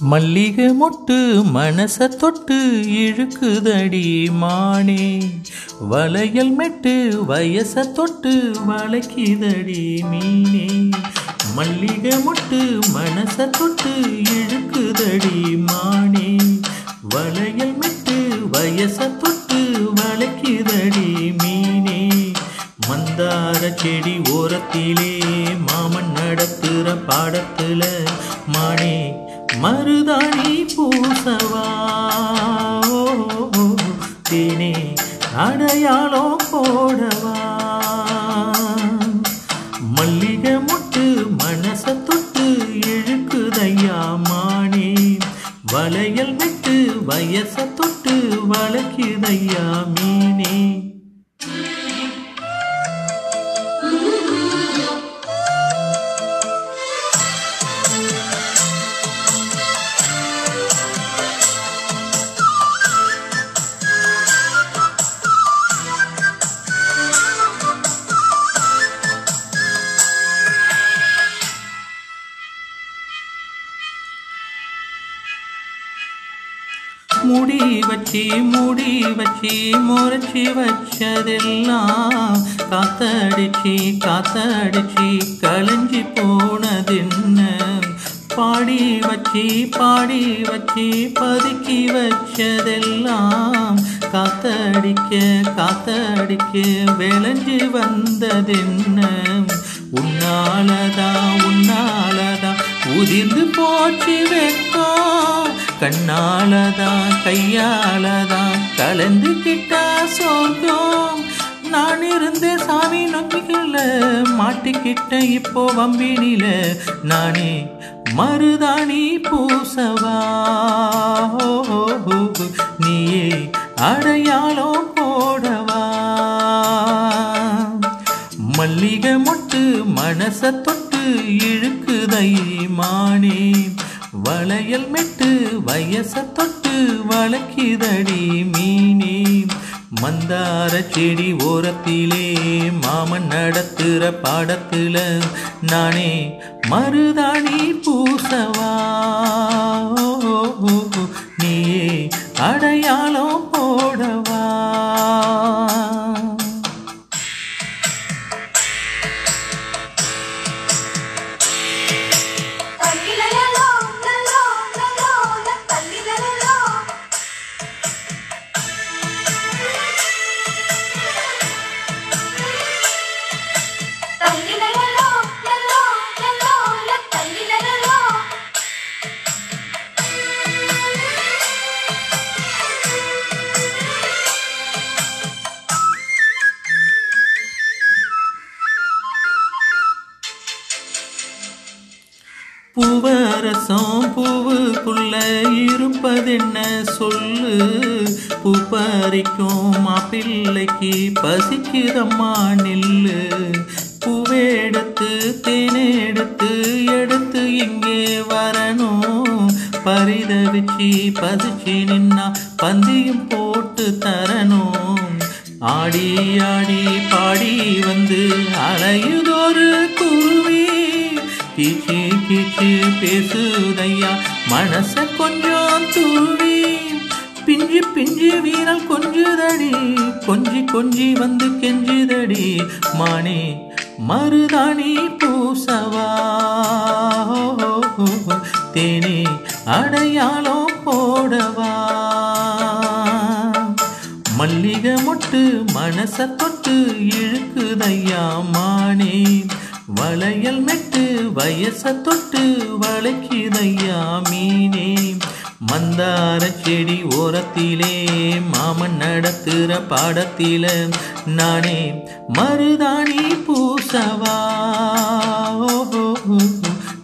மல்லிகை மொட்டு மனச தொட்டு இழுக்குதடி மானே. வளையல் மெட்டு வயச தொட்டு வளைக்குதடி மீனே. மல்லிகை மொட்டு மனச தொட்டு இழுக்குதடி மானே. வளையல் மெட்டு வயச தொட்டு வளைக்குதடி மீனே. மந்தார செடி ஓரத்திலே மாமன் நடத்துகிற பாடத்தில் மானே. மருதாணி பூசவா? ஓ, தேனே அடையாளம் போடவா? மல்லிகை முட்டு மனச தொட்டு இழுக்குதையா மானே? வளையல் விட்டு வயச தொட்டு வளக்குதையா மீனே? மூடி வச்சி மூடி வச்சி முறைச்சி வச்சதெல்லாம் காத்தடிச்சி காத்தடிச்சி கலைஞ்சி போனதென்ன? பாடி வச்சி பாடி வச்சி பதுக்கி வச்சதெல்லாம் காத்தடிக்க காத்தடிக்க விளைஞ்சு வந்ததென்ன? உன்னாலதா உன்னாலதா உதிர்ந்து போச்சு வெக்கம் கண்ணாலதான் கையாலதான் கலந்துக்கிட்டா சொர்க்கம் நான் இருந்த சாமி நம்பிக்கல மாட்டிக்கிட்ட இப்போ வம்பினில நானே மருதாணி பூசவா. நீயே அடையாளம் போடவா. மல்லிகை மொட்டு மனச தொட்டு இழுக்குதை மானே. வளையல் மெட்டு வயச தொட்டு வளக்கிதடி மீனே. மந்தார செடி ஓரத்திலே மாமன் நடத்துற பாடத்துல நானே மருதாணி பூசவா. நீயே அடையாளம் பூவரசம் பூவுக்குள்ள இருப்பதென்ன சொல்லு? பூ பறிக்கும் மாப்பிள்ளைக்கு பசிக்குதம்மா நில்லு. பூவெடுத்து தேனெடுத்து எடுத்து இங்கே வரணும். பரிதவிச்சு பசிச்சு நின்னா பந்தியும் போட்டு தரணும். ஆடி ஆடி பாடி வந்து அலையுதொரு குருவி. கீச்சு கீச்சு பேசுதையா. மனச கொஞ்சம் தூவி. பிஞ்சு பிஞ்சு வீரல் கொஞ்சுதடி. கொஞ்சி கொஞ்சி வந்து கெஞ்சுதடி. மானே மருதாணி பூசவா. தேனே அடையாளம் போடவா. மல்லிகை மொட்டு மனச தொட்டு இழுக்குதையா. மானே வளையல் மெட்டு வயச தொட்டு வளைக்குதையா மீனே? மந்தார செடி ஓரத்திலே மாமன் நடத்துற பாடத்தில நானே மருதாணி பூசவா.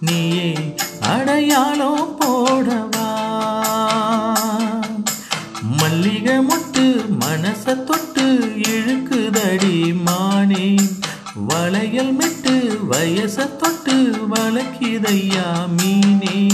நீயே அடையாளம் போடவா. மல்லிகை மொட்டு மனச தொட்டு இழுக்கு வயச தொட்டு வளர்க்கிதையா மீனே?